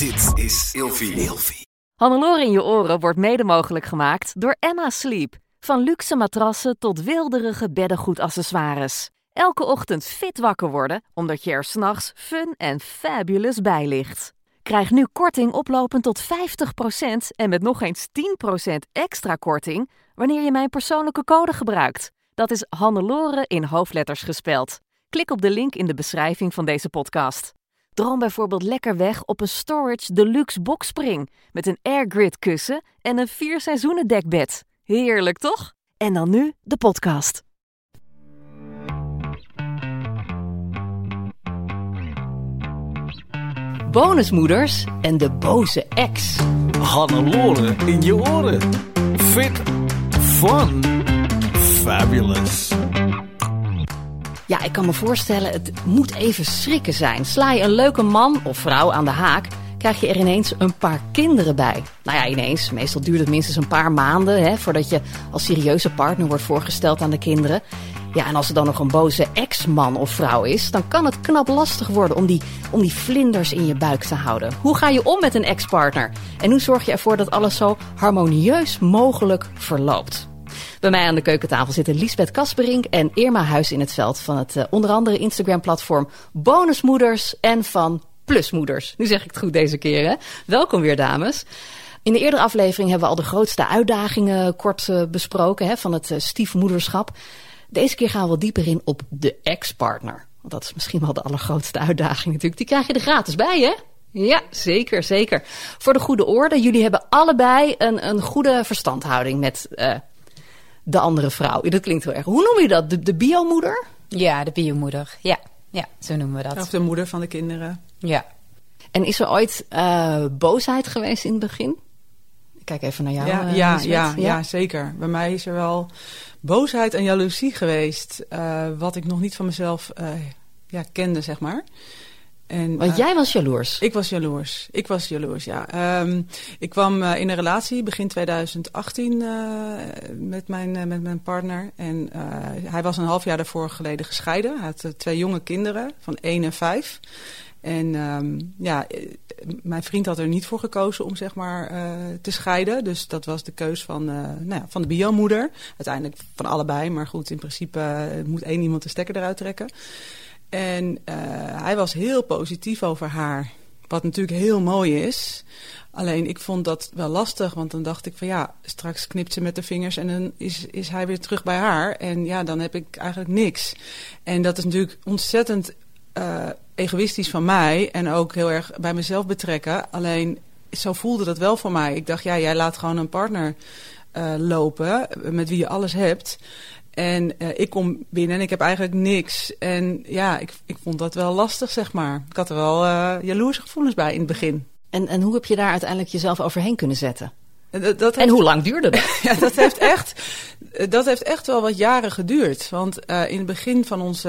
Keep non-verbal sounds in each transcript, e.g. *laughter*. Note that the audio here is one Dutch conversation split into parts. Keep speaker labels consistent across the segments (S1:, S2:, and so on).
S1: Dit is Ilfie. Ilfie.
S2: Hannelore in je oren wordt mede mogelijk gemaakt door Emma Sleep. Van luxe matrassen tot wilderige beddengoedaccessoires. Elke ochtend fit wakker worden, omdat je er s'nachts fun en fabulous bij ligt. Krijg nu korting oplopend tot 50% en met nog eens 10% extra korting wanneer je mijn persoonlijke code gebruikt. Dat is Hannelore in hoofdletters gespeld. Klik op de link in de beschrijving van deze podcast. Droom bijvoorbeeld lekker weg op een Storage Deluxe Boxspring met een airgrid kussen en een vier seizoenen dekbed. Heerlijk toch? En dan nu de podcast. Bonusmoeders en de boze ex.
S3: Hannelore in je oren. Fit, fun, fabulous.
S2: Ja, ik kan me voorstellen, het moet even schrikken zijn. Sla je een leuke man of vrouw aan de haak, krijg je er ineens een paar kinderen bij. Nou ja, ineens. Meestal duurt het minstens een paar maanden hè, voordat je als serieuze partner wordt voorgesteld aan de kinderen. Ja, en als er dan nog een boze ex-man of vrouw is, dan kan het knap lastig worden om die, om die vlinders in je buik te houden. Hoe ga je om met een ex-partner? En hoe zorg je ervoor dat alles zo harmonieus mogelijk verloopt? Bij mij aan de keukentafel zitten Liesbeth Kasperink en Irma Huis in het Veld van het uh, onder andere Instagram-platform Bonusmoeders en van Plusmoeders. Nu zeg ik het goed deze keer, hè? Welkom weer, dames. In de eerdere aflevering hebben we al de grootste uitdagingen kort uh, besproken hè, van het uh, stiefmoederschap. Deze keer gaan we wat dieper in op de ex-partner. Want dat is misschien wel de allergrootste uitdaging natuurlijk. Die krijg je er gratis bij, hè? Ja, zeker, zeker. Voor de goede orde, jullie hebben allebei een, een goede verstandhouding met de andere vrouw. Dat klinkt heel erg. Hoe noem je dat? De, de biomoeder?
S4: Ja, de biomoeder. Ja, ja, zo noemen we dat.
S5: Of de moeder van de kinderen.
S4: Ja.
S2: En is er ooit uh, boosheid geweest in het begin? Ik kijk even naar jou.
S5: Ja,
S2: uh,
S5: ja, ja, ja, zeker. Bij mij is er wel boosheid en jaloezie geweest. Uh, wat ik nog niet van mezelf ja, kende, zeg maar.
S2: En, Want jij was jaloers?
S5: Ik was jaloers. Ik was jaloers, ja. Um, ik kwam uh, in een relatie begin 2018 uh, met, mijn, uh, met mijn partner. En hij was een half jaar daarvoor geleden gescheiden. Hij had twee jonge kinderen van 1 en 5. En um, ja, mijn vriend had er niet voor gekozen om zeg maar te scheiden. Dus dat was de keus van, nou ja, van de biomoeder. Uiteindelijk van allebei. Maar goed, in principe moet één iemand de stekker eruit trekken. En uh, hij was heel positief over haar. Wat natuurlijk heel mooi is. Alleen ik vond dat wel lastig. Want dan dacht ik van ja, straks knipt ze met de vingers. En dan is, is hij weer terug bij haar. En ja, dan heb ik eigenlijk niks. En dat is natuurlijk ontzettend uh, egoïstisch van mij. En ook heel erg bij mezelf betrekken. Alleen zo voelde dat wel voor mij. Ik dacht ja, jij laat gewoon een partner uh, lopen. Met wie je alles hebt. En uh, ik kom binnen en ik heb eigenlijk niks. En ja, ik, ik vond dat wel lastig, zeg maar. Ik had er wel uh, jaloerse gevoelens bij in het begin.
S2: En, en hoe heb je daar uiteindelijk jezelf overheen kunnen zetten?
S5: Dat, dat
S2: en hoe lang duurde dat? *laughs*
S5: ja, dat heeft echt, dat heeft echt wel wat jaren geduurd. Want uh, in het begin van onze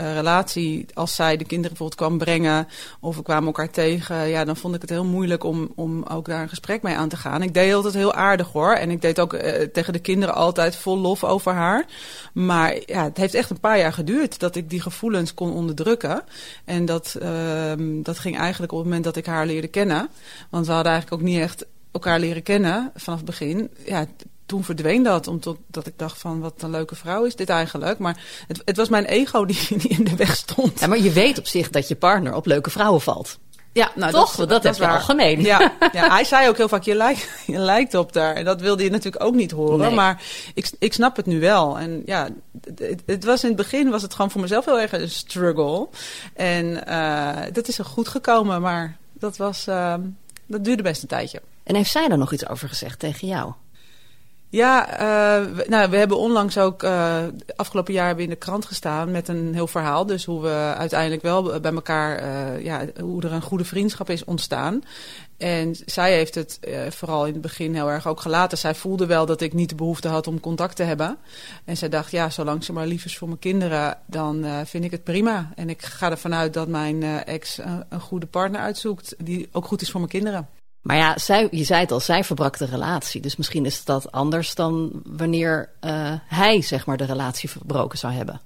S5: uh, relatie, als zij de kinderen bijvoorbeeld kwam brengen of we kwamen elkaar tegen, ja, dan vond ik het heel moeilijk om, om ook daar een gesprek mee aan te gaan. Ik deed altijd heel aardig hoor. En ik deed ook uh, tegen de kinderen altijd vol lof over haar. Maar ja, het heeft echt een paar jaar geduurd dat ik die gevoelens kon onderdrukken. En dat, dat ging eigenlijk op het moment dat ik haar leerde kennen. Want we hadden eigenlijk ook niet echt elkaar leren kennen vanaf het begin, ja, toen verdween dat. Omdat dat ik dacht van, wat een leuke vrouw is dit eigenlijk. Maar het, het was mijn ego die, die in de weg stond.
S2: Ja, maar je weet op zich dat je partner op leuke vrouwen valt.
S5: Ja, nou,
S2: Toch?
S5: dat,
S2: dat, dat heb je al gemeen.
S5: Ja, *laughs* ja, hij zei ook heel vaak, je lijkt, je lijkt op daar. En dat wilde je natuurlijk ook niet horen.
S2: Nee.
S5: Maar ik, ik snap het nu wel. En ja, het, het, was in het begin was het gewoon voor mezelf heel erg een struggle. En uh, dat is er goed gekomen. Maar dat was, uh, dat duurde best een tijdje.
S2: En heeft zij daar nog iets over gezegd tegen jou?
S5: Ja, uh, we, nou, we hebben onlangs ook uh, afgelopen jaar in de krant gestaan met een heel verhaal. Dus hoe we uiteindelijk wel bij elkaar, uh, ja, hoe er een goede vriendschap is ontstaan. En zij heeft het vooral in het begin heel erg ook gelaten. Zij voelde wel dat ik niet de behoefte had om contact te hebben. En zij dacht, ja, zolang ze maar lief is voor mijn kinderen, dan vind ik het prima. En ik ga ervan uit dat mijn ex een goede partner uitzoekt die ook goed is voor mijn kinderen.
S2: Maar ja, zij, je zei het al, zij verbrak de relatie. Dus misschien is dat anders dan wanneer uh, hij zeg maar, de relatie verbroken zou hebben.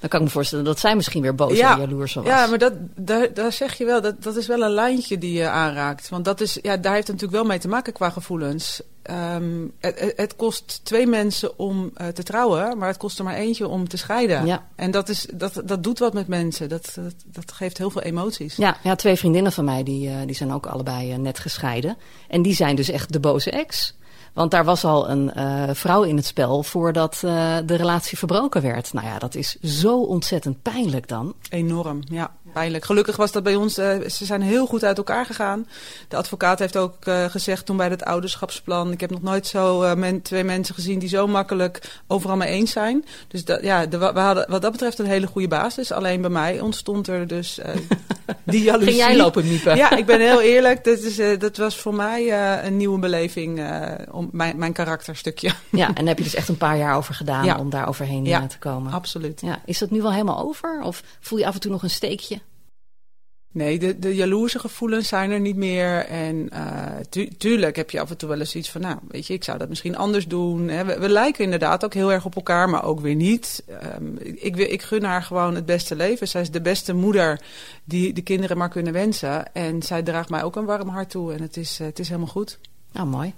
S2: Dan kan ik me voorstellen dat zij misschien weer boos en jaloers was.
S5: Ja, maar dat, daar, daar zeg je wel, dat, dat is wel een lijntje die je aanraakt. Want dat is, ja, daar heeft het natuurlijk wel mee te maken qua gevoelens. Ehm, het, het, kost twee mensen om uh, te trouwen, maar het kost er maar eentje om te scheiden.
S2: Ja.
S5: En dat, is, dat, dat doet wat met mensen. Dat, dat, dat geeft heel veel emoties.
S2: Ja, ja, twee vriendinnen van mij die, uh, die zijn ook allebei uh, net gescheiden. En die zijn dus echt de boze ex. Want daar was al een uh, vrouw in het spel voordat uh, de relatie verbroken werd. Nou ja, dat is zo ontzettend pijnlijk dan.
S5: Enorm, ja. Pijnlijk. Gelukkig was dat bij ons, uh, ze zijn heel goed uit elkaar gegaan. De advocaat heeft ook gezegd toen bij het ouderschapsplan... ik heb nog nooit zo twee mensen gezien die zo makkelijk overal mee eens zijn. Dus dat, ja, we hadden wat dat betreft een hele goede basis. Alleen bij mij ontstond er dus die jaloezie.
S2: Ging jij lopen miepen?
S5: Ja, ik ben heel eerlijk. Dat, is, dat was voor mij een nieuwe beleving om mijn, mijn karakterstukje.
S2: Ja, en daar heb je dus echt een paar jaar over gedaan ja. om daar overheen
S5: ja,
S2: te komen.
S5: absoluut.
S2: Ja, is dat nu wel helemaal over? Of voel je af en toe nog een steekje?
S5: Nee, de, de jaloerse gevoelens zijn er niet meer. En uh, tu tuurlijk heb je af en toe wel eens iets van, nou, weet je, ik zou dat misschien anders doen. Hè. We, we, lijken inderdaad ook heel erg op elkaar, maar ook weer niet. Um, ik, ik gun haar gewoon het beste leven. Zij is de beste moeder die de kinderen maar kunnen wensen. En zij draagt mij ook een warm hart toe. En het is, uh, het is helemaal goed.
S2: Nou, mooi.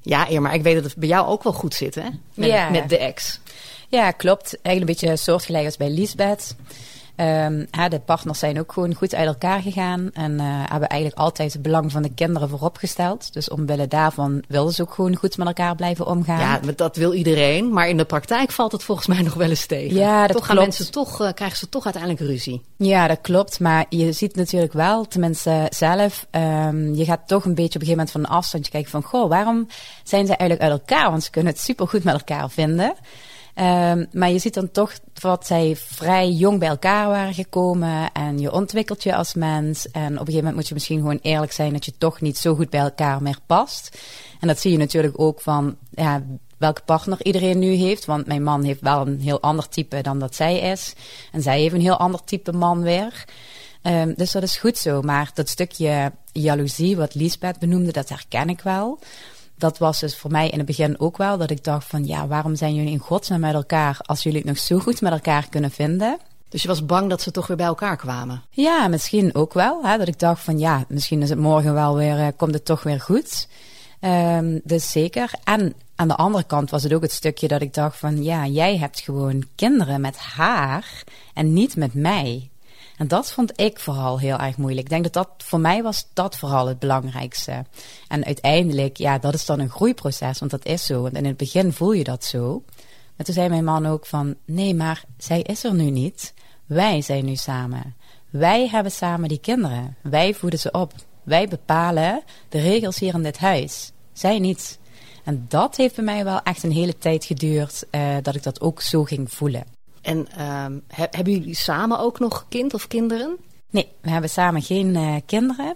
S2: Ja, Irma, ik weet dat het bij jou ook wel goed zit, hè? Met,
S4: ja.
S2: met de ex.
S4: Ja, klopt. Eigenlijk een beetje soortgelijk als bij Lisbeth. Um, hè, de partners zijn ook gewoon goed uit elkaar gegaan. En uh, hebben eigenlijk altijd het belang van de kinderen voorop gesteld. Dus omwille daarvan wilden ze ook gewoon goed met elkaar blijven omgaan.
S2: Ja, dat wil iedereen. Maar in de praktijk valt het volgens mij *laughs* nog wel eens tegen.
S4: Ja, dat
S2: toch
S4: klopt.
S2: gaan mensen toch, uh, krijgen ze toch uiteindelijk ruzie.
S4: Ja, dat klopt. Maar je ziet natuurlijk wel, tenminste zelf, um, je gaat toch een beetje op een gegeven moment van een afstandje kijken van, goh, waarom zijn ze eigenlijk uit elkaar? Want ze kunnen het supergoed met elkaar vinden. Um, maar je ziet dan toch dat zij vrij jong bij elkaar waren gekomen. En je ontwikkelt je als mens. En op een gegeven moment moet je misschien gewoon eerlijk zijn dat je toch niet zo goed bij elkaar meer past. En dat zie je natuurlijk ook van ja, welke partner iedereen nu heeft. Want mijn man heeft wel een heel ander type dan dat zij is. En zij heeft een heel ander type man weer. Um, dus dat is goed zo. Maar dat stukje jaloezie, wat Liesbeth benoemde, dat herken ik wel dat was dus voor mij in het begin ook wel dat ik dacht van ja, waarom zijn jullie in godsnaam met elkaar als jullie het nog zo goed met elkaar kunnen vinden?
S2: Dus je was bang dat ze toch weer bij elkaar kwamen?
S4: Ja, misschien ook wel. Hè, dat ik dacht van ja, misschien is het morgen wel weer, uh, komt het toch weer goed. Um, dus zeker. En aan de andere kant was het ook het stukje dat ik dacht van ja, jij hebt gewoon kinderen met haar en niet met mij. En dat vond ik vooral heel erg moeilijk. Ik denk dat dat voor mij was dat vooral het belangrijkste. En uiteindelijk, ja, dat is dan een groeiproces, want dat is zo. Want in het begin voel je dat zo. Maar toen zei mijn man ook van, nee, maar zij is er nu niet. Wij zijn nu samen. Wij hebben samen die kinderen. Wij voeden ze op. Wij bepalen de regels hier in dit huis. Zij niet. En dat heeft bij mij wel echt een hele tijd geduurd uh, dat ik dat ook zo ging voelen.
S2: En he, hebben jullie samen ook nog kind of kinderen?
S4: Nee, we hebben samen geen uh, kinderen.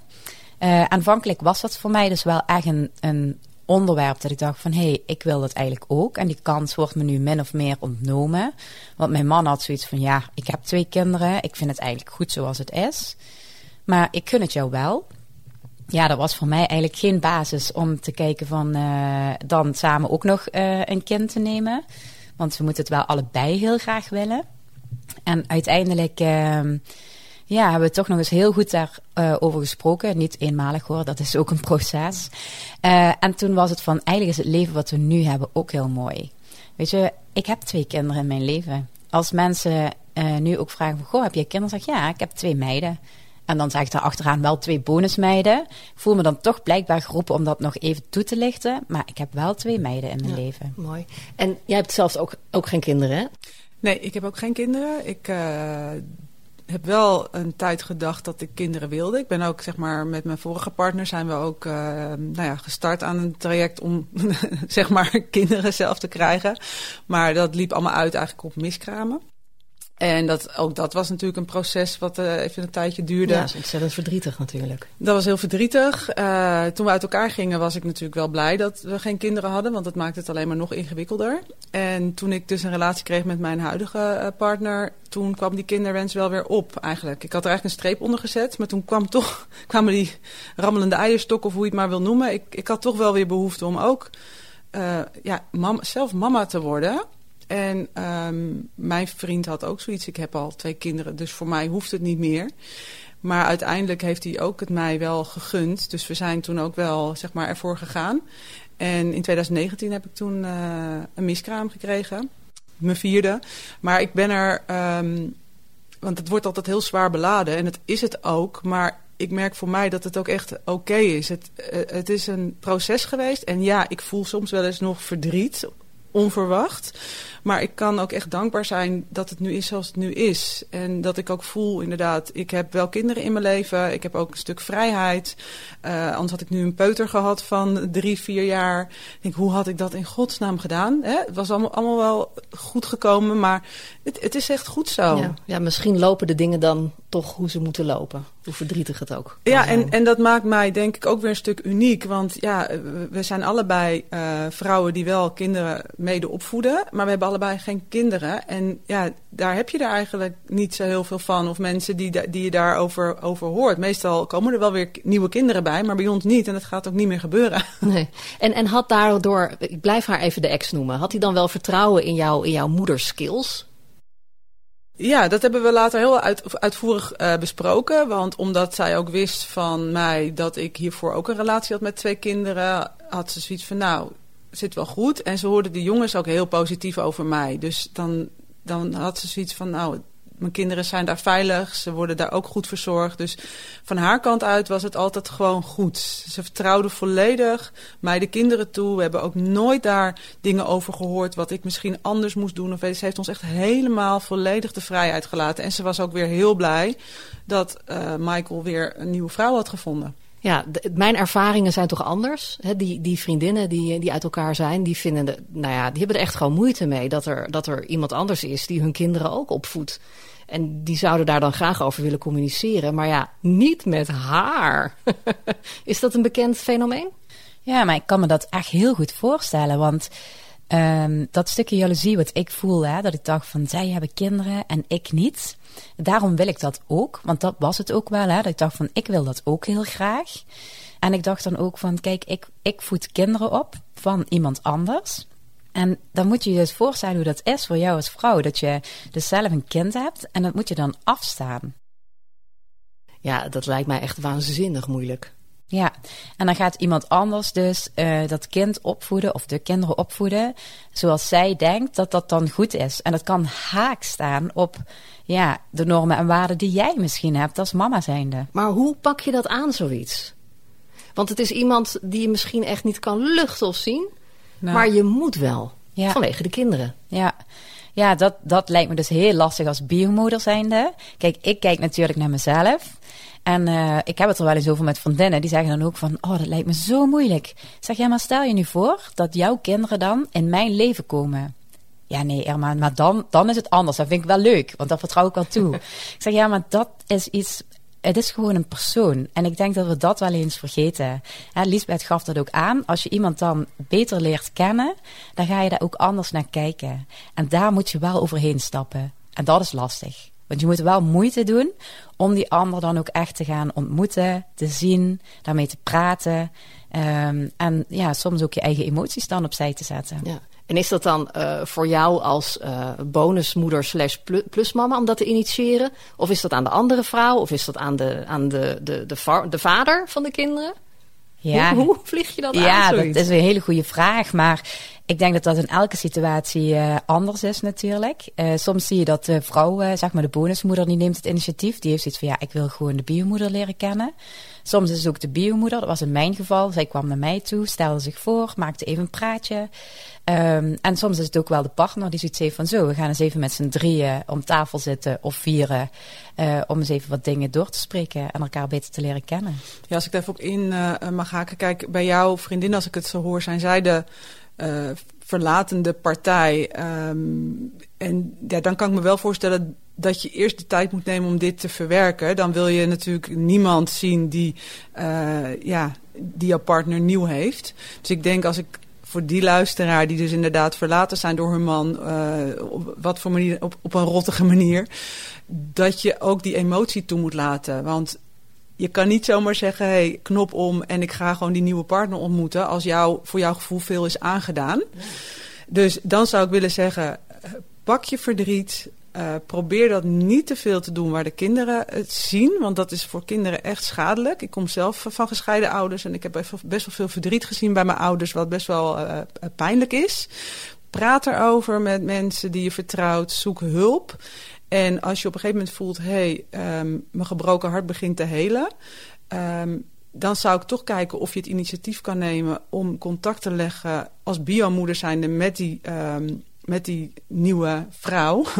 S4: Uh, aanvankelijk was dat voor mij dus wel echt een, onderwerp dat ik dacht van hé, hey, ik wil dat eigenlijk ook. En die kans wordt me nu min of meer ontnomen. Want mijn man had zoiets van ja, ik heb twee kinderen. Ik vind het eigenlijk goed zoals het is. Maar ik gun het jou wel. Ja, dat was voor mij eigenlijk geen basis om te kijken van uh, dan samen ook nog een kind te nemen. Want we moeten het wel allebei heel graag willen. En uiteindelijk uh, ja, hebben we toch nog eens heel goed daarover uh, gesproken. Niet eenmalig hoor, dat is ook een proces. Uh, en toen was het van, eigenlijk is het leven wat we nu hebben ook heel mooi. Weet je, ik heb twee kinderen in mijn leven. Als mensen uh, nu ook vragen van, goh, heb je kinderen? Zeg ik, ja, ik heb twee meiden. En dan ik daar achteraan wel twee bonusmeiden. Ik voel me dan toch blijkbaar geroepen om dat nog even toe te lichten. Maar ik heb wel twee meiden in mijn
S2: ja,
S4: leven.
S2: Mooi. En jij hebt zelfs ook, ook geen kinderen, hè?
S5: Nee, ik heb ook geen kinderen. Ik uh, heb wel een tijd gedacht dat ik kinderen wilde. Ik ben ook, zeg maar, met mijn vorige partner zijn we ook uh, nou ja, gestart aan een traject om, *laughs* zeg maar, kinderen zelf te krijgen. Maar dat liep allemaal uit eigenlijk op miskramen. En dat, ook dat was natuurlijk een proces wat uh, even een tijdje duurde.
S2: Ja, dat is ontzettend verdrietig natuurlijk.
S5: Dat was heel verdrietig. Uh, toen we uit elkaar gingen was ik natuurlijk wel blij dat we geen kinderen hadden. Want dat maakt het alleen maar nog ingewikkelder. En toen ik dus een relatie kreeg met mijn huidige uh, partner... toen kwam die kinderwens wel weer op eigenlijk. Ik had er eigenlijk een streep onder gezet. Maar toen kwam toch, *laughs* kwamen die rammelende eierstok of hoe je het maar wil noemen. Ik, ik had toch wel weer behoefte om ook ja, mam, zelf mama te worden... En ehm, mijn vriend had ook zoiets. Ik heb al twee kinderen, dus voor mij hoeft het niet meer. Maar uiteindelijk heeft hij ook het mij wel gegund. Dus we zijn toen ook wel zeg maar, ervoor gegaan. En in 2019 heb ik toen uh, een miskraam gekregen. Mijn vierde. Maar ik ben er... Um, want het wordt altijd heel zwaar beladen. En het is het ook. Maar ik merk voor mij dat het ook echt oké is. Het, uh, het is een proces geweest. En ja, ik voel soms wel eens nog verdriet. Onverwacht. Maar ik kan ook echt dankbaar zijn dat het nu is zoals het nu is. En dat ik ook voel, inderdaad, ik heb wel kinderen in mijn leven. Ik heb ook een stuk vrijheid. Uh, anders had ik nu een peuter gehad van drie, vier jaar. Ik denk, hoe had ik dat in godsnaam gedaan? Hè? Het was allemaal, allemaal wel goed gekomen, maar het, het is echt goed zo.
S2: Ja, misschien lopen de dingen dan toch hoe ze moeten lopen. Hoe verdrietig het ook.
S5: Ja, en, en dat maakt mij denk ik ook weer een stuk uniek. Want ja, we zijn allebei uh, vrouwen die wel kinderen mede opvoeden. Maar we hebben allebei geen kinderen. En ja, daar heb je er eigenlijk niet zo heel veel van. Of mensen die, die je daarover over hoort. Meestal komen er wel weer nieuwe kinderen bij, maar bij ons niet. En dat gaat ook niet meer gebeuren. *laughs*
S2: Nee. En, en had daardoor, ik blijf haar even de ex noemen. Had hij dan wel vertrouwen in, jou, in jouw moeders skills?
S5: Ja, dat hebben we later heel uit, uitvoerig uh, besproken. Want omdat zij ook wist van mij dat ik hiervoor ook een relatie had met twee kinderen, had ze zoiets van, nou, zit wel goed. En ze hoorde de jongens ook heel positief over mij. Dus dan, dan had ze zoiets van, nou, mijn kinderen zijn daar veilig. Ze worden daar ook goed verzorgd. Dus van haar kant uit was het altijd gewoon goed. Ze vertrouwde volledig mij de kinderen toe. We hebben ook nooit daar dingen over gehoord wat ik misschien anders moest doen. Of ze heeft ons echt helemaal volledig de vrijheid gelaten. En ze was ook weer heel blij dat uh, Michael weer een nieuwe vrouw had gevonden.
S2: Ja, mijn ervaringen zijn toch anders. Die, die vriendinnen die, die uit elkaar zijn, die vinden, de, nou ja, die hebben er echt gewoon moeite mee dat er, dat er iemand anders is die hun kinderen ook opvoedt. En die zouden daar dan graag over willen communiceren. Maar ja, niet met haar. *laughs* is dat een bekend fenomeen?
S4: Ja, maar ik kan me dat echt heel goed voorstellen. Want um, dat stukje jaloezie wat ik voel, hè, dat ik dacht van zij hebben kinderen en ik niet. Daarom wil ik dat ook, want dat was het ook wel. Hè, dat ik dacht van ik wil dat ook heel graag. En ik dacht dan ook van kijk, ik, ik voed kinderen op van iemand anders. En dan moet je je eens voorstellen hoe dat is voor jou als vrouw. Dat je dus zelf een kind hebt en dat moet je dan afstaan.
S2: Ja, dat lijkt mij echt waanzinnig moeilijk.
S4: Ja, en dan gaat iemand anders dus uh, dat kind opvoeden of de kinderen opvoeden zoals zij denkt dat dat dan goed is. En dat kan haak staan op ja, de normen en waarden die jij misschien hebt als mama zijnde.
S2: Maar hoe pak je dat aan, zoiets? Want het is iemand die je misschien echt niet kan luchten of zien, nou. maar je moet wel, ja. vanwege de kinderen.
S4: Ja, ja dat, dat lijkt me dus heel lastig als biomoeder zijnde. Kijk, ik kijk natuurlijk naar mezelf. En uh, ik heb het er wel eens over met vriendinnen. Die zeggen dan ook van, oh, dat lijkt me zo moeilijk. Zeg, ja, maar stel je nu voor dat jouw kinderen dan in mijn leven komen. Ja, nee, Irma, maar dan, dan is het anders. Dat vind ik wel leuk, want dat vertrouw ik wel toe. *laughs* ik zeg, ja, maar dat is iets... Het is gewoon een persoon. En ik denk dat we dat wel eens vergeten. Hè, Lisbeth gaf dat ook aan. Als je iemand dan beter leert kennen, dan ga je daar ook anders naar kijken. En daar moet je wel overheen stappen. En dat is lastig. Want je moet wel moeite doen om die ander dan ook echt te gaan ontmoeten, te zien, daarmee te praten. Um, en ja, soms ook je eigen emoties dan opzij te zetten.
S2: Ja. En is dat dan uh, voor jou als uh, bonusmoeder slash plusmama om dat te initiëren? Of is dat aan de andere vrouw? Of is dat aan de, aan de, de, de, de vader van de kinderen? Ja. Hoe, hoe vlieg je dat
S4: ja,
S2: aan?
S4: Ja, dat is een hele goede vraag. Maar ik denk dat dat in elke situatie uh, anders is natuurlijk. Uh, soms zie je dat de vrouw, uh, zeg maar de bonusmoeder, die neemt het initiatief. Die heeft iets van, ja, ik wil gewoon de biomoeder leren kennen. Soms is het ook de biomoeder, dat was in mijn geval. Zij kwam naar mij toe, stelde zich voor, maakte even een praatje. Um, en soms is het ook wel de partner die zoiets heeft van zo, we gaan eens even met z'n drieën om tafel zitten of vieren. Om eens even wat dingen door te spreken en elkaar beter te leren kennen.
S5: Ja, als ik daar even op in mag haken. Kijk, bij jouw vriendin, als ik het zo hoor, zijn zij de uh, verlatende partij. Um, en ja, dan kan ik me wel voorstellen dat je eerst de tijd moet nemen om dit te verwerken. Dan wil je natuurlijk niemand zien die, uh, ja, die jouw partner nieuw heeft. Dus ik denk als ik voor die luisteraar die dus inderdaad verlaten zijn door hun man, uh, op wat voor manier, op, op een rottige manier, dat je ook die emotie toe moet laten. Want je kan niet zomaar zeggen, hey, knop om en ik ga gewoon die nieuwe partner ontmoeten als jou, voor jouw gevoel veel is aangedaan. Dus dan zou ik willen zeggen, pak je verdriet. Uh, probeer dat niet te veel te doen waar de kinderen het zien, want dat is voor kinderen echt schadelijk. Ik kom zelf van gescheiden ouders en ik heb best wel veel verdriet gezien bij mijn ouders, wat best wel uh, pijnlijk is. Praat erover met mensen die je vertrouwt, zoek hulp. En als je op een gegeven moment voelt, hé, hey, um, mijn gebroken hart begint te helen, um, dan zou ik toch kijken of je het initiatief kan nemen om contact te leggen als biomoeder zijnde met die, um, met die nieuwe vrouw. *laughs*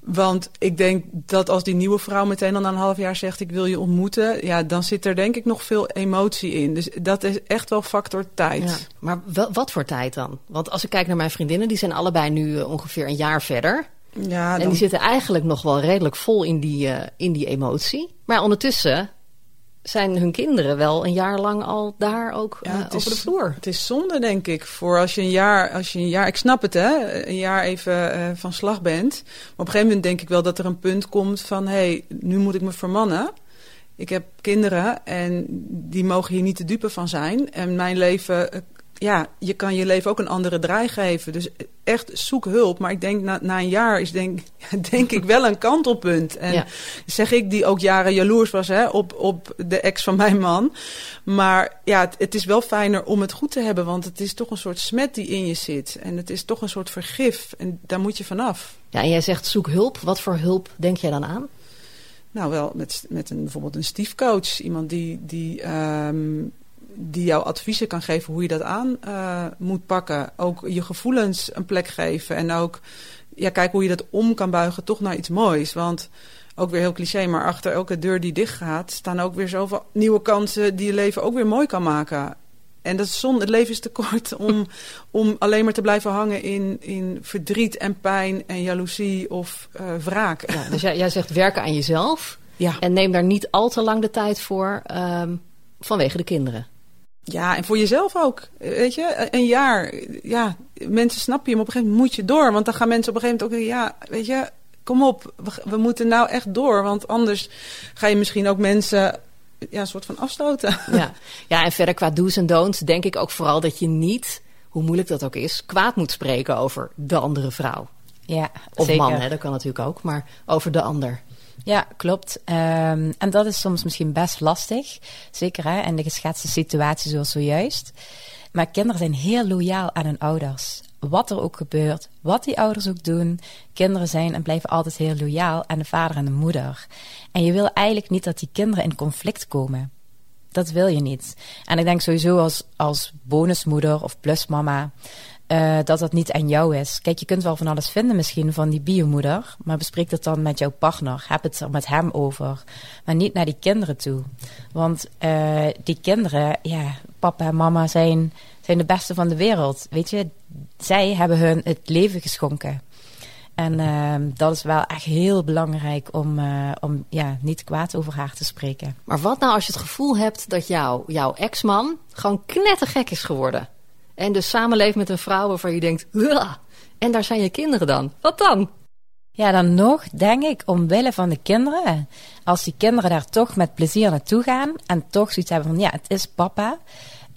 S5: Want ik denk dat als die nieuwe vrouw meteen dan na een half jaar zegt: Ik wil je ontmoeten. Ja, dan zit er denk ik nog veel emotie in. Dus dat is echt wel factor tijd.
S2: Maar wat voor tijd dan? Want als ik kijk naar mijn vriendinnen, die zijn allebei nu uh, ongeveer een jaar verder. Ja, dan... En die zitten eigenlijk nog wel redelijk vol in die, uh, in die emotie. Maar ondertussen zijn hun kinderen wel een jaar lang al daar ook ja, uh, over is, de vloer.
S5: Het is zonde, denk ik, voor als je een jaar, als je een jaar, ik snap het, hè, een jaar even uh, van slag bent. Maar op een gegeven moment denk ik wel dat er een punt komt van, hé, hey, nu moet ik me vermannen. Ik heb kinderen en die mogen hier niet te dupe van zijn. En mijn leven eh, ja, je kan je leven ook een andere draai geven. Dus echt zoek hulp. Maar ik denk na, na een jaar is denk, *laughs* denk ik wel een kantelpunt. En zeg ik die ook jaren jaloers was hè, op, op de ex van mijn man. Maar ja, het, het, is wel fijner om het goed te hebben. Want het is toch een soort smet die in je zit. En het is toch een soort vergif. En daar moet je vanaf.
S2: Ja, en jij zegt zoek hulp. Wat voor hulp denk jij dan aan?
S5: Nou, wel met, met een, bijvoorbeeld een stiefcoach. Iemand die, die um, die jou adviezen kan geven hoe je dat aan uh, moet pakken. Ook je gevoelens een plek geven. En ook ja, kijken hoe je dat om kan buigen toch naar iets moois. Want ook weer heel cliché, maar achter elke deur die dicht gaat, staan ook weer zoveel nieuwe kansen die je leven ook weer mooi kan maken. En dat is zonde. Het leven is te kort om, *laughs* om alleen maar te blijven hangen in, in verdriet en pijn en jaloezie of uh, wraak.
S2: Ja, dus jij, jij, zegt werken aan jezelf. Ja. En neem daar niet al te lang de tijd voor um, vanwege de kinderen.
S5: Ja, en voor jezelf ook. Weet je, een jaar. Ja, mensen snappen je, maar op een gegeven moment moet je door. Want dan gaan mensen op een gegeven moment ook ja, weet je, kom op, we, we, moeten nou echt door. Want anders ga je misschien ook mensen ja, een soort van afstoten. *laughs*
S2: Ja. ja, en verder qua do's en don'ts denk ik ook vooral dat je niet, hoe moeilijk dat ook is, kwaad moet spreken over de andere vrouw.
S4: Ja,
S2: of
S4: zeker.
S2: man, hè, dat kan natuurlijk ook, maar over de ander.
S4: Ja, klopt. Um, en dat is soms misschien best lastig. Zeker hè, in de geschetste situatie zoals zojuist. Maar kinderen zijn heel loyaal aan hun ouders. Wat er ook gebeurt, wat die ouders ook doen. Kinderen zijn en blijven altijd heel loyaal aan de vader en de moeder. En je wil eigenlijk niet dat die kinderen in conflict komen. Dat wil je niet. En ik denk sowieso als, als bonusmoeder of plusmama uh, dat dat niet aan jou is. Kijk, je kunt wel van alles vinden misschien van die biomoeder, maar bespreek dat dan met jouw partner. Heb het er met hem over, maar niet naar die kinderen toe. Want uh, die kinderen, ja, papa en mama zijn, zijn de beste van de wereld. Weet je, zij hebben hun het leven geschonken. En uh, dat is wel echt heel belangrijk om, uh, om ja, niet kwaad over haar te spreken.
S2: Maar wat nou als je het gevoel hebt dat jou, jouw ex-man gewoon knettergek is geworden? En dus samenleeft met een vrouw waarvan je denkt, en daar zijn je kinderen dan. Wat dan?
S4: Ja, dan nog denk ik omwille van de kinderen. Als die kinderen daar toch met plezier naartoe gaan en toch zoiets hebben van ja, het is papa.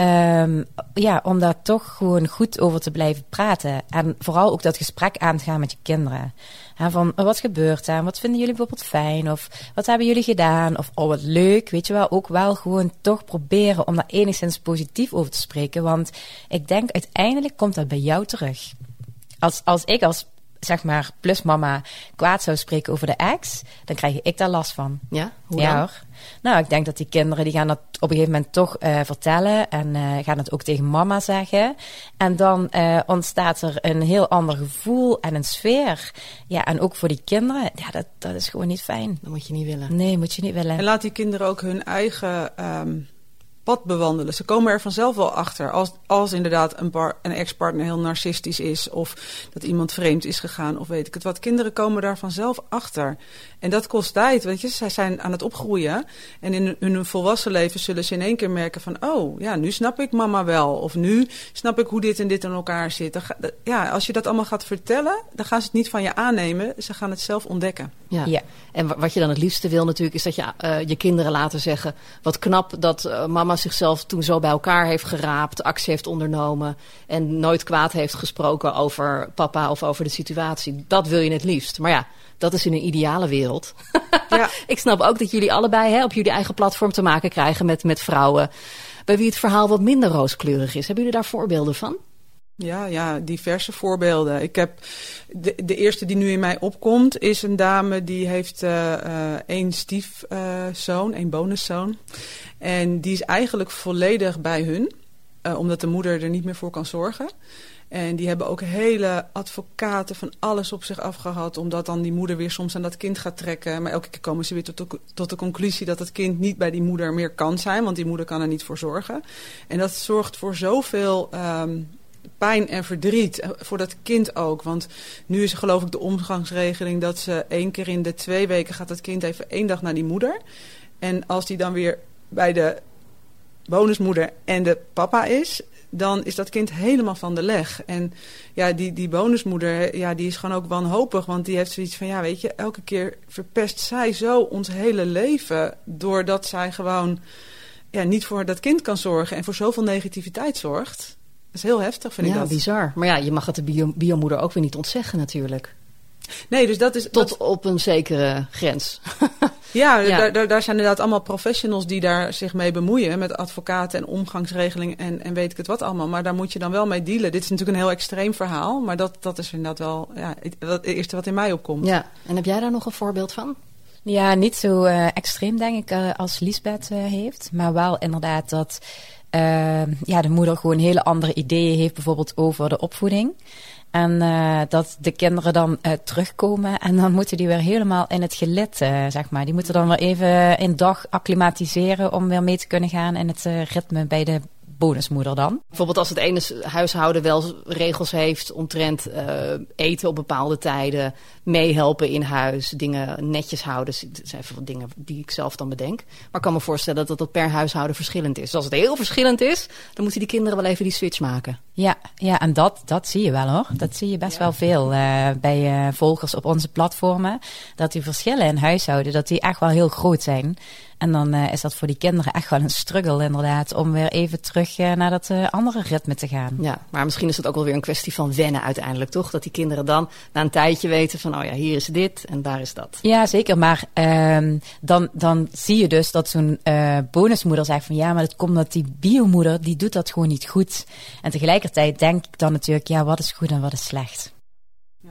S4: Um, ja, om daar toch gewoon goed over te blijven praten. En vooral ook dat gesprek aan te gaan met je kinderen. En van wat gebeurt er? Wat vinden jullie bijvoorbeeld fijn? Of wat hebben jullie gedaan? Of oh wat leuk. Weet je wel, ook wel gewoon toch proberen om daar enigszins positief over te spreken. Want ik denk uiteindelijk komt dat bij jou terug. Als, als ik als zeg maar, plus mama kwaad zou spreken over de ex, dan krijg ik daar last van.
S2: Ja? Hoe
S4: ja
S2: dan?
S4: hoor. Nou, ik denk dat die kinderen die gaan dat op een gegeven moment toch uh, vertellen en uh, gaan het ook tegen mama zeggen. En dan uh, ontstaat er een heel ander gevoel en een sfeer. Ja, en ook voor die kinderen, ja, dat, dat is gewoon niet fijn.
S2: Dat moet je niet willen.
S4: Nee, moet je niet willen.
S5: En laat die kinderen ook hun eigen um, pad bewandelen. Ze komen er vanzelf wel achter. Als, als inderdaad een, een ex-partner heel narcistisch is. Of dat iemand vreemd is gegaan. Of weet ik het wat. Kinderen komen daar vanzelf achter. En dat kost tijd, weet je. Zij zijn aan het opgroeien. En in hun, volwassen leven zullen ze in één keer merken van... oh, ja, nu snap ik mama wel. Of nu snap ik hoe dit en dit in elkaar zit. Ja, als je dat allemaal gaat vertellen... dan gaan ze het niet van je aannemen. Ze gaan het zelf ontdekken.
S2: Ja.
S4: Ja.
S2: En wa- wat je dan het liefste wil natuurlijk is dat je eh, je kinderen laten zeggen... wat knap dat eh, mama zichzelf toen zo bij elkaar heeft geraapt... actie heeft ondernomen en nooit kwaad heeft gesproken over papa of over de situatie. Dat wil je het liefst. Maar ja, dat is in een ideale wereld. *laughs*
S5: Ja.
S2: Ik snap ook dat jullie allebei hè, op jullie eigen platform te maken krijgen met, met vrouwen... bij wie het verhaal wat minder rooskleurig is. Hebben jullie daar voorbeelden van?
S5: Ja, ja, diverse voorbeelden. Ik heb de, de eerste die nu in mij opkomt is een dame die heeft eh, eh, één stiefzoon, één bonuszoon. En die is eigenlijk volledig bij hun, eh, omdat de moeder er niet meer voor kan zorgen. En die hebben ook hele advocaten van alles op zich afgehad, omdat dan die moeder weer soms aan dat kind gaat trekken. Maar elke keer komen ze weer tot de, tot de conclusie dat het kind niet bij die moeder meer kan zijn, want die moeder kan er niet voor zorgen. En dat zorgt voor zoveel ehm, pijn en verdriet. eh, Voor dat kind ook. Want nu is geloof ik de omgangsregeling dat ze één keer in de twee weken gaat het kind even één dag naar die moeder. En als die dan weer bij de bonusmoeder en de papa is, dan is dat kind helemaal van de leg. En ja, die, die bonusmoeder, ja, die is gewoon ook wanhopig. Want die heeft zoiets van, ja, weet je, elke keer verpest zij zo ons hele leven. Doordat zij gewoon ja, niet voor dat kind kan zorgen en voor zoveel negativiteit zorgt. Dat is heel heftig, vind ik
S2: ja,
S5: dat.
S2: bizar. Maar ja, je mag het de bio- biomoeder ook weer niet ontzeggen natuurlijk.
S5: Nee, dus dat is...
S2: Tot
S5: dat-
S2: op een zekere grens. *laughs*
S5: ja,
S2: Ja.
S5: Daar, daar, daar zijn inderdaad allemaal professionals die daar zich mee bemoeien. Met advocaten en omgangsregeling en, en weet ik het wat allemaal. Maar daar moet je dan wel mee dealen. Dit is natuurlijk een heel extreem verhaal. Maar dat, dat is inderdaad wel ja, het, het eerste wat in mij opkomt.
S2: Ja, en heb jij daar nog een voorbeeld van?
S4: Ja, niet zo eh, extreem denk ik eh, als Liesbeth eh, heeft. Maar wel inderdaad dat ja, de moeder gewoon hele andere ideeën heeft, bijvoorbeeld over de opvoeding. En eh, dat de kinderen dan eh, terugkomen en dan moeten die weer helemaal in het gelid, eh, zeg maar. Die moeten dan weer even een dag acclimatiseren om weer mee te kunnen gaan in het ritme bij de bonusmoeder dan.
S2: Bijvoorbeeld als het ene huishouden wel regels heeft omtrent eten op bepaalde tijden, meehelpen in huis, dingen netjes houden. Dat zijn wat dingen die ik zelf dan bedenk. Maar ik kan me voorstellen dat dat per huishouden verschillend is. Dus als het heel verschillend is, dan moeten die kinderen wel even die switch maken.
S4: Ja, ja en dat, dat zie je wel hoor. Dat zie je best wel veel eh, bij eh, volgers op onze platformen. Dat die verschillen in huishouden, dat die echt wel heel groot zijn. En dan eh, is dat voor die kinderen echt wel een struggle inderdaad... om weer even terug naar dat andere ritme te gaan.
S2: Ja, maar misschien is het ook wel weer een kwestie van wennen uiteindelijk, toch? Dat die kinderen dan na een tijdje weten van, oh ja, hier is dit en daar is dat.
S4: Ja, zeker. Maar ehm, dan, dan zie je dus dat zo'n eh, bonusmoeder zegt van... ja, maar dat komt dat die biomoeder, die doet dat gewoon niet goed. En tegelijkertijd denk ik dan natuurlijk... ja, wat is goed en wat is slecht?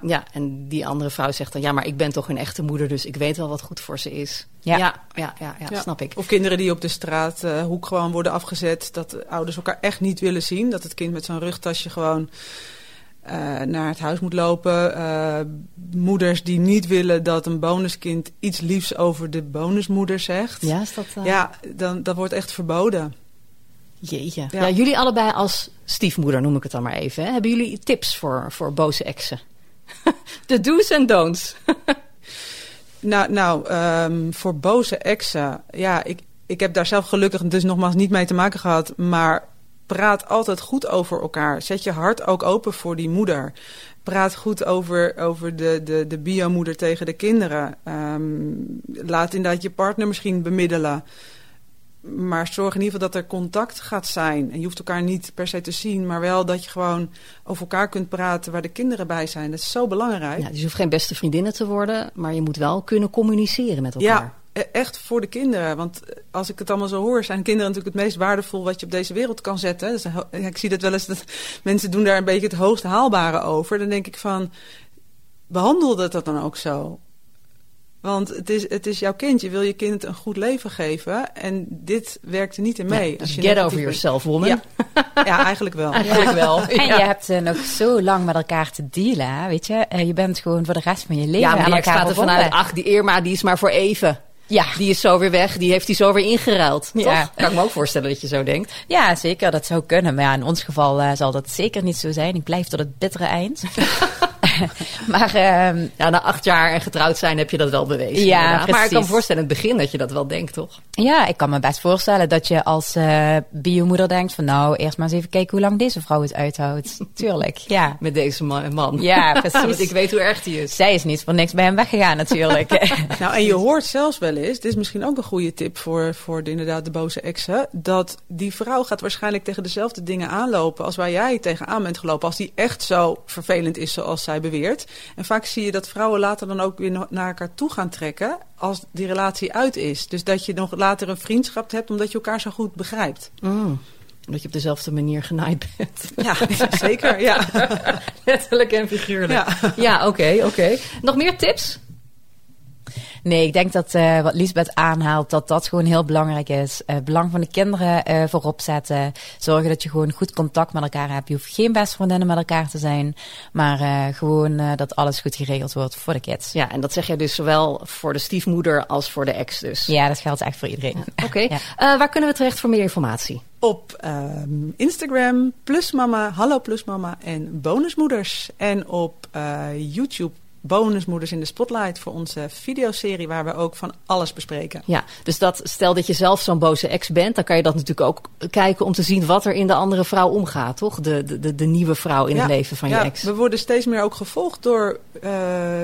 S2: Ja, en die andere vrouw zegt dan, ja, maar ik ben toch een echte moeder, dus ik weet wel wat goed voor ze is.
S4: Ja.
S2: ja, ja, ja, ja,
S5: Ja.
S2: snap ik.
S5: Of kinderen die op de straathoek hoek gewoon worden afgezet. Dat de ouders elkaar echt niet willen zien. Dat het kind met zo'n rugtasje gewoon eh, naar het huis moet lopen. Eh, moeders die niet willen dat een bonuskind iets liefs over de bonusmoeder zegt.
S2: Ja, is dat... eh,
S5: Ja, dan, dat wordt echt verboden.
S2: Jeetje. Ja.
S5: Ja.
S2: jullie allebei als stiefmoeder, noem ik het dan maar even. Hè? Hebben jullie tips voor, voor boze exen? *laughs* De do's en don'ts. *laughs*
S5: Nou, nou ehm, voor boze exen. Ja, ik, ik heb daar zelf gelukkig dus nogmaals niet mee te maken gehad. Maar praat altijd goed over elkaar. Zet je hart ook open voor die moeder. Praat goed over, over de, de, de biomoeder tegen de kinderen. Ehm, laat inderdaad je partner misschien bemiddelen. Maar zorg in ieder geval dat er contact gaat zijn. En je hoeft elkaar niet per se te zien, maar wel dat je gewoon over elkaar kunt praten waar de kinderen bij zijn. Dat is zo belangrijk.
S2: Ja, dus je hoeft geen beste vriendinnen te worden, maar je moet wel kunnen communiceren met elkaar.
S5: Ja, echt voor de kinderen. Want als ik het allemaal zo hoor, zijn kinderen natuurlijk het meest waardevol wat je op deze wereld kan zetten. Dus, eh, ja, ik zie dat wel eens, dat *laughs* mensen doen daar een beetje het hoogst haalbare over. Dan denk ik van, behandel dat dat dan ook zo. Want het is, het is jouw kind. Je wil je kind een goed leven geven. En dit werkt er niet in mee.
S2: Ja,
S5: Als je
S2: get over
S5: bent.
S2: yourself, woman.
S5: Ja, *laughs* ja eigenlijk wel.
S2: Eigenlijk wel.
S4: En je hebt eh, nog zo lang met elkaar te dealen, weet je. Eh, je bent gewoon voor de rest van je leven
S2: Ja,
S4: aan
S2: maar ik
S4: elkaar
S2: er
S4: verbonden.
S2: vanuit, ach, die Irma, die is maar voor even.
S4: Ja.
S2: Die is zo weer weg, die heeft hij zo weer ingeruild.
S4: Ja.
S2: Toch? Kan ik me ook voorstellen dat je zo denkt.
S4: Ja, zeker. Dat zou kunnen. Maar ja, in ons geval eh, zal dat zeker niet zo zijn. Ik blijf tot het bittere eind. *laughs* maar ehm,
S2: Ja, na acht jaar en getrouwd zijn heb je dat wel bewezen.
S4: Ja,
S2: inderdaad. Maar ik kan me
S4: precies.
S2: voorstellen in het begin dat je dat wel denkt, toch?
S4: ja, ik kan me best voorstellen dat je als eh, biomoeder denkt van nou, eerst maar eens even kijken hoe lang deze vrouw het uithoudt. *laughs* Tuurlijk, ja.
S2: Met deze ma- man.
S4: Ja, *laughs* precies.
S2: Want ik weet hoe erg die is.
S4: Zij is niet voor niks bij hem weggegaan natuurlijk.
S5: Nou, en je hoort zelfs wel eens, dit is misschien ook een goede tip voor, voor de, inderdaad de boze exen, dat die vrouw gaat waarschijnlijk tegen dezelfde dingen aanlopen als waar jij tegenaan bent gelopen, als die echt zo vervelend is zoals zij beweert. En vaak zie je dat vrouwen later dan ook weer naar elkaar toe gaan trekken als die relatie uit is. Dus dat je nog later een vriendschap hebt omdat je elkaar zo goed begrijpt.
S2: Mm. Dat je op dezelfde manier genaaid bent.
S5: Ja, *laughs* zeker. Ja. *laughs*
S2: Letterlijk en figuurlijk.
S5: Ja.
S2: Ja, oké, oké. Nog meer tips?
S4: Nee, ik denk dat eh, wat Lisbeth aanhaalt, dat dat gewoon heel belangrijk is. Eh belang van de kinderen eh, voorop zetten. Zorgen dat je gewoon goed contact met elkaar hebt. Je hoeft geen beste vriendinnen met elkaar te zijn. Maar eh, gewoon eh, dat alles goed geregeld wordt voor de kids.
S2: Ja, en dat zeg jij dus zowel voor de stiefmoeder als voor de ex dus.
S4: Ja, dat geldt echt voor iedereen.
S2: Oké. *laughs*
S4: Ja.
S2: Eh, waar kunnen we terecht voor meer informatie?
S5: Op ehm, Instagram, Plusmama, Hallo Plusmama en Bonusmoeders. En op eh, YouTube, Bonusmoeders in de Spotlight voor onze videoserie waar we ook van alles bespreken.
S2: Ja, dus dat, stel dat je zelf zo'n boze ex bent, dan kan je dat natuurlijk ook kijken om te zien wat er in de andere vrouw omgaat, toch? De, de, de, nieuwe vrouw in het leven van je
S5: ja,
S2: ex.
S5: We worden steeds meer ook gevolgd door eh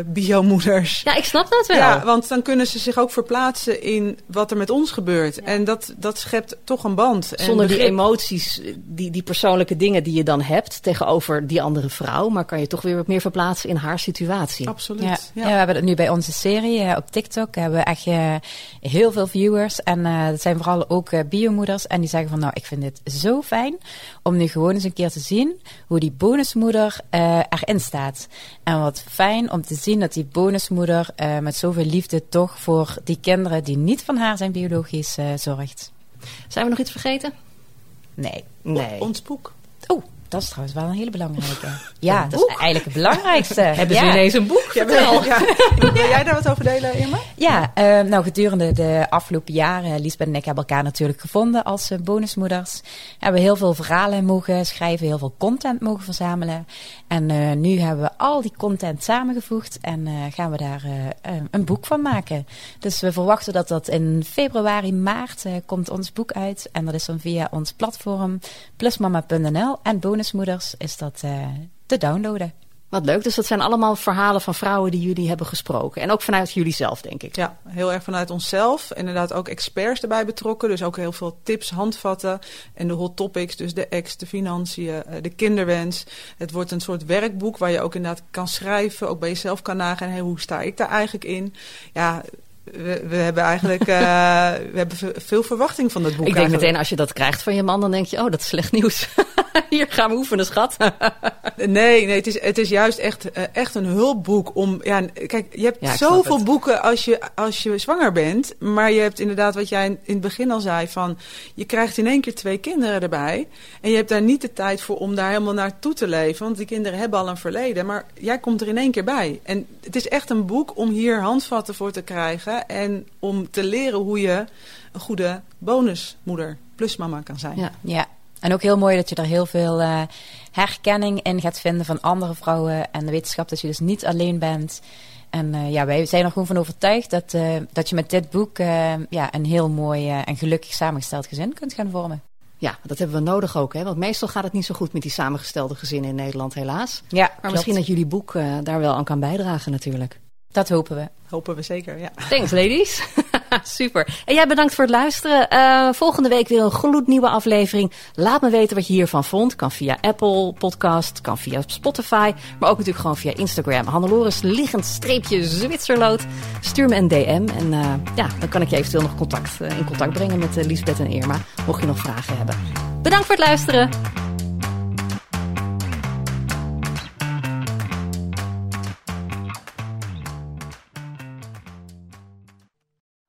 S5: biomoeders.
S2: Ja, ik snap dat wel.
S5: Ja, want dan kunnen ze zich ook verplaatsen in wat er met ons gebeurt. En dat, dat schept toch een band. en
S2: Zonder die
S5: begrip.
S2: emoties, die, die persoonlijke dingen die je dan hebt tegenover die andere vrouw, maar kan je toch weer wat meer verplaatsen in haar situatie.
S5: Absoluut.
S4: Ja,
S5: Ja.
S4: ja. we hebben het nu bij onze serie eh, op TikTok. Hebben we echt eh, heel veel viewers. En eh dat zijn vooral ook eh, biomoeders. En die zeggen van nou, ik vind dit zo fijn om nu gewoon eens een keer te zien hoe die bonusmoeder eh, erin staat. En wat fijn om te zien dat die bonusmoeder eh, met zoveel liefde toch voor die kinderen die niet van haar zijn biologisch eh, zorgt.
S2: Zijn we nog iets vergeten?
S4: Nee.
S2: Nee.
S5: Ons boek.
S4: Oh, dat is trouwens wel een hele belangrijke. *laughs* Ja, dat is eigenlijk het belangrijkste. *laughs*
S2: Hebben ze
S4: ja.
S2: ineens een boek?
S5: Ja,
S2: Vertel. *laughs*
S5: ja. Wil jij daar wat over delen, Irma?
S4: Ja, eh, nou gedurende de afgelopen jaren, Liesbeth en ik hebben elkaar natuurlijk gevonden als eh, bonusmoeders. Hebben heel veel verhalen mogen schrijven, heel veel content mogen verzamelen. En eh, nu hebben we al die content samengevoegd en eh, gaan we daar eh, eh, een boek van maken. Dus we verwachten dat dat in februari, maart eh, komt ons boek uit. En dat is dan via ons platform plusmama.nl. En bonusmoeders is dat eh, te downloaden.
S2: Wat leuk. Dus dat zijn allemaal verhalen van vrouwen die jullie hebben gesproken. En ook vanuit jullie zelf, denk ik.
S5: Ja, heel erg vanuit onszelf. Inderdaad ook experts erbij betrokken. Dus ook heel veel tips, handvatten. En de hot topics, dus de ex, de financiën, eh, de kinderwens. Het wordt een soort werkboek waar je ook inderdaad kan schrijven. Ook bij jezelf kan nagaan, hey, hoe sta ik daar eigenlijk in? Ja, we, we hebben eigenlijk eh, *laughs* we hebben ve- veel verwachting van dat boek
S2: Ik denk
S5: eigenlijk.
S2: meteen, als je dat krijgt van je man, dan denk je, oh, dat is slecht nieuws. *laughs* *laughs* Hier gaan we oefenen, schat. *laughs*
S5: Nee, nee het, is, het is juist echt, eh, echt een hulpboek om. Ja, kijk, je hebt
S2: Ja,
S5: zoveel boeken als je, als je zwanger bent. Maar je hebt inderdaad, wat jij in het begin al zei: van je krijgt in één keer twee kinderen erbij. En je hebt daar niet de tijd voor om daar helemaal naartoe te leven. Want die kinderen hebben al een verleden. Maar jij komt er in één keer bij. En het is echt een boek om hier handvatten voor te krijgen. En om te leren hoe je een goede bonusmoeder plus mama kan zijn.
S2: Ja.
S4: Ja, en ook heel mooi dat je er heel veel eh, herkenning in gaat vinden van andere vrouwen. En de wetenschap dat je dus niet alleen bent. En eh, ja, wij zijn er gewoon van overtuigd dat, eh, dat je met dit boek ja, een heel mooi en gelukkig samengesteld gezin kunt gaan vormen.
S2: Ja, dat hebben we nodig ook. Hè? Want meestal gaat het niet zo goed met die samengestelde gezinnen in Nederland, helaas.
S4: Ja,
S2: Maar
S4: klopt.
S2: misschien dat jullie boek daar wel aan kan bijdragen natuurlijk.
S4: Dat hopen we.
S5: Hopen we zeker, ja.
S2: Thanks, ladies. *laughs* *laughs* Super. En jij bedankt voor het luisteren. Eh, volgende week weer een gloednieuwe aflevering. Laat me weten wat je hiervan vond. Kan via Apple Podcast, kan via Spotify, maar ook natuurlijk gewoon via Instagram. Hannelores liggend streepje Zwitserloot. Stuur me een DM en eh, ja, dan kan ik je eventueel nog contact, eh, in contact brengen met Liesbeth en Irma. Mocht je nog vragen hebben. Bedankt voor het luisteren.